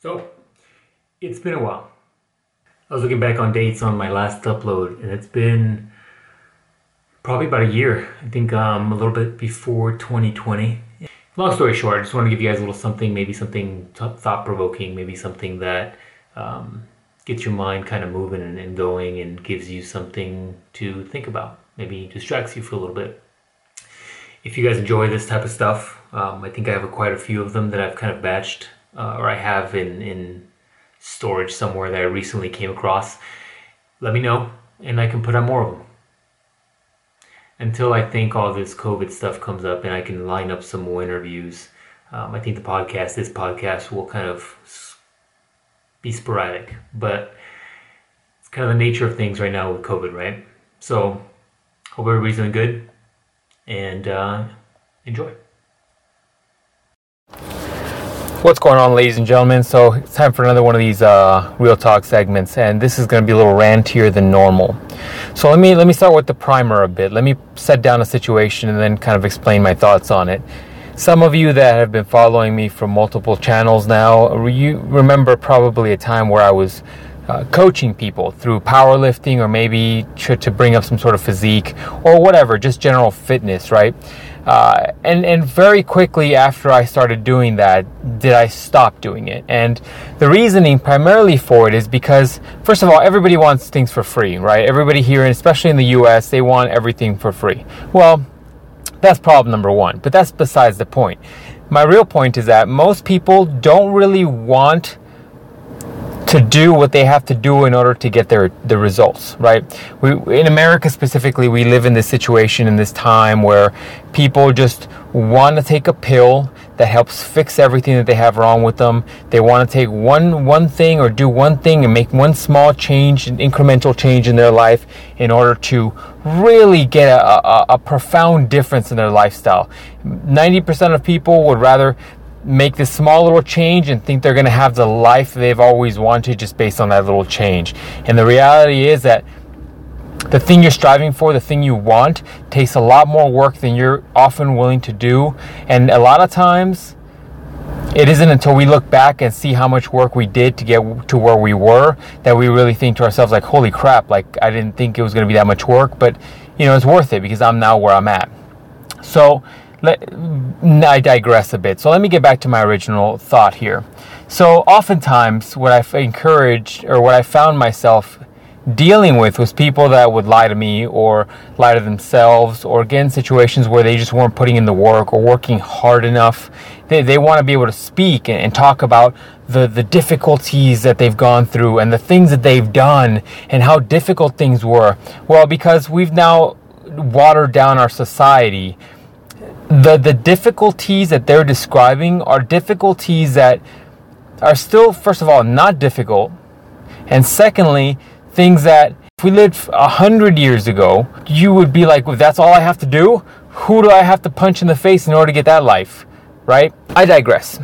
So, it's been a while. I was looking back on dates on my last upload, and it's been probably about a year. I think um, a little bit before 2020. Long story short, I just want to give you guys a little something, maybe something thought provoking, maybe something that um, gets your mind kind of moving and, and going and gives you something to think about. Maybe distracts you for a little bit. If you guys enjoy this type of stuff, um, I think I have a, quite a few of them that I've kind of batched uh, or I have in, in storage somewhere that I recently came across. Let me know and I can put on more of them. Until I think all this COVID stuff comes up and I can line up some more interviews, um, I think the podcast, this podcast, will kind of be sporadic, but it's kind of the nature of things right now with COVID, right? So, hope everybody's doing good and uh, enjoy. What's going on, ladies and gentlemen? So, it's time for another one of these uh, real talk segments, and this is going to be a little rantier than normal. So, let me let me start with the primer a bit. Let me set down a situation and then kind of explain my thoughts on it. Some of you that have been following me from multiple channels now, you remember probably a time where I was uh, coaching people through powerlifting or maybe to, to, bring up some sort of physique or whatever, just general fitness, right? Uh, and and very quickly after I started doing that, did I stop doing it? And the reasoning primarily for it is because first of all, everybody wants things for free, right? Everybody here, and especially in the U.S., they want everything for free. Well that's problem number one, but that's besides the point. My real point is that most people don't really want to do what they have to do in order to get their the results right? We in america specifically we live in this situation in this time where people just want to take a pill that helps fix everything that they have wrong with them. They want to take one one thing or do one thing and make one small change an incremental change in their life in order to really get a, a, a profound difference in their lifestyle. 90% of people would rather make this small little change and think they're going to have the life they've always wanted just based on that little change. And the reality is that the thing you're striving for, the thing you want, takes a lot more work than you're often willing to do. And a lot of times, it isn't until we look back and see how much work we did to get to where we were that we really think to ourselves, like, holy crap, like, I didn't think it was going to be that much work, but, you know, it's worth it because I'm now where I'm at. So, let, mm, I digress a bit. So let me get back to my original thought here. So oftentimes, what I've encouraged or what I found myself dealing with was people that would lie to me or lie to themselves or get in situations where they just weren't putting in the work or working hard enough. They, they want to be able to speak and, and talk about the, the difficulties that they've gone through and the things that they've done and how difficult things were. Well, because we've now watered down our society the the difficulties that they're describing are difficulties that are still first of all not difficult and secondly things that if we lived a hundred years ago you would be like well, that's all i have to do who do i have to punch in the face in order to get that life right i digress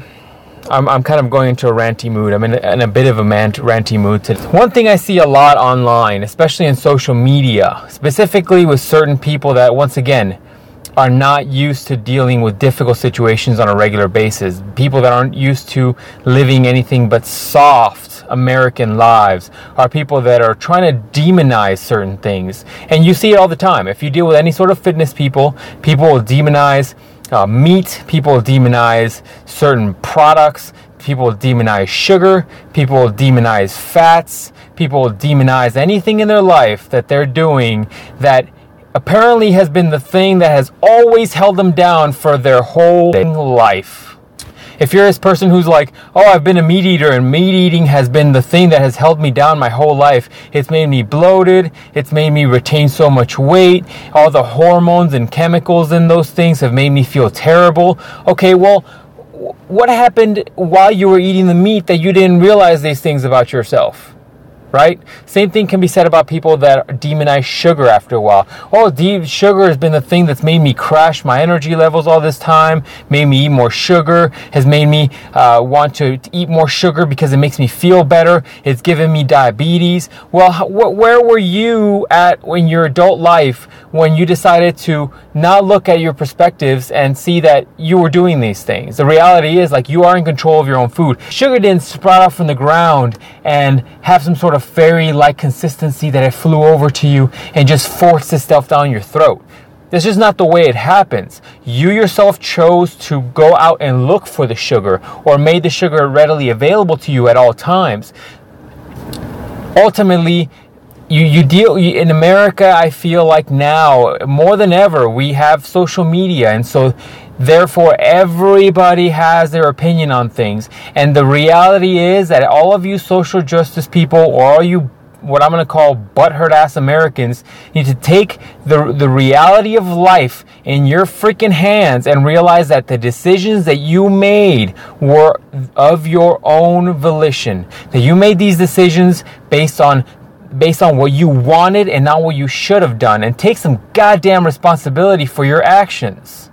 I'm, I'm kind of going into a ranty mood. I'm in a, in a bit of a man, ranty mood today. One thing I see a lot online, especially in social media, specifically with certain people that, once again, are not used to dealing with difficult situations on a regular basis. People that aren't used to living anything but soft American lives are people that are trying to demonize certain things. And you see it all the time. If you deal with any sort of fitness people, people will demonize uh, meat, people will demonize certain products, people will demonize sugar, people will demonize fats, people will demonize anything in their life that they're doing that apparently has been the thing that has always held them down for their whole life. If you're this person who's like, oh, I've been a meat eater and meat eating has been the thing that has held me down my whole life, it's made me bloated, it's made me retain so much weight, all the hormones and chemicals in those things have made me feel terrible. Okay, well, what happened while you were eating the meat that you didn't realize these things about yourself? Right? Same thing can be said about people that demonize sugar after a while. Oh, sugar has been the thing that's made me crash my energy levels all this time, made me eat more sugar, has made me uh, want to eat more sugar because it makes me feel better. It's given me diabetes. Well, wh- where were you at in your adult life when you decided to not look at your perspectives and see that you were doing these things? The reality is, like, you are in control of your own food. Sugar didn't sprout up from the ground and have some sort of fairy like consistency that it flew over to you and just forced itself down your throat. This is not the way it happens. You yourself chose to go out and look for the sugar or made the sugar readily available to you at all times. Ultimately, you, you deal in America, I feel like now more than ever, we have social media. And so Therefore, everybody has their opinion on things. And the reality is that all of you social justice people, or all you what I'm going to call butthurt ass Americans need to take the, the reality of life in your freaking hands and realize that the decisions that you made were of your own volition. That you made these decisions based on based on what you wanted and not what you should have done and take some goddamn responsibility for your actions.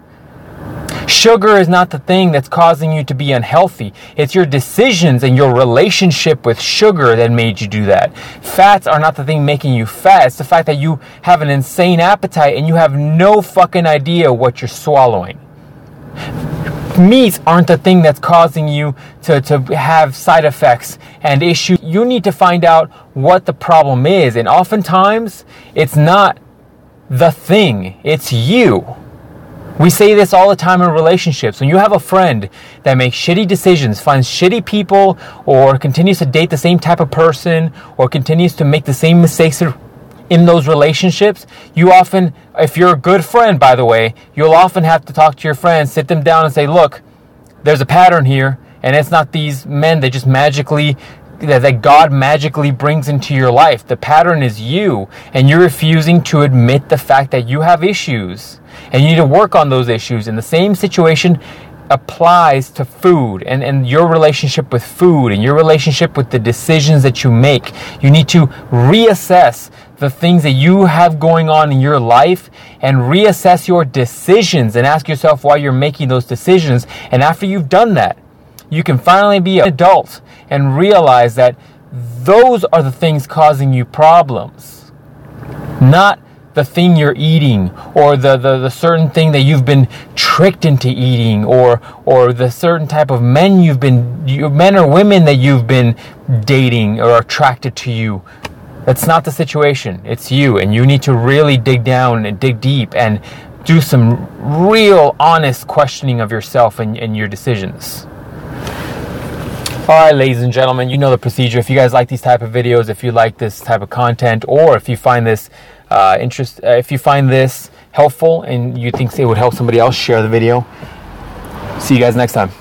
Sugar is not the thing that's causing you to be unhealthy. It's your decisions and your relationship with sugar that made you do that. Fats are not the thing making you fat. It's the fact that you have an insane appetite and you have no fucking idea what you're swallowing. Meats aren't the thing that's causing you to, to have side effects and issues. You need to find out what the problem is. And oftentimes, it's not the thing, it's you. We say this all the time in relationships. When you have a friend that makes shitty decisions, finds shitty people, or continues to date the same type of person, or continues to make the same mistakes in those relationships, you often, if you're a good friend, by the way, you'll often have to talk to your friends, sit them down and say, look, there's a pattern here, and it's not these men that just magically that God magically brings into your life. The pattern is you, and you're refusing to admit the fact that you have issues and you need to work on those issues. And the same situation applies to food and, and your relationship with food and your relationship with the decisions that you make. You need to reassess the things that you have going on in your life and reassess your decisions and ask yourself why you're making those decisions. And after you've done that, you can finally be an adult and realize that those are the things causing you problems, not the thing you're eating or the, the, the certain thing that you've been tricked into eating or or the certain type of men you've been you, men or women that you've been dating or attracted to you. That's not the situation. It's you and you need to really dig down and dig deep and do some real honest questioning of yourself and, and your decisions. All right, ladies and gentlemen, you know the procedure. If you guys like these type of videos, if you like this type of content, or if you find this uh, interest, uh, if you find this helpful and you think it would help somebody else, share the video. See you guys next time.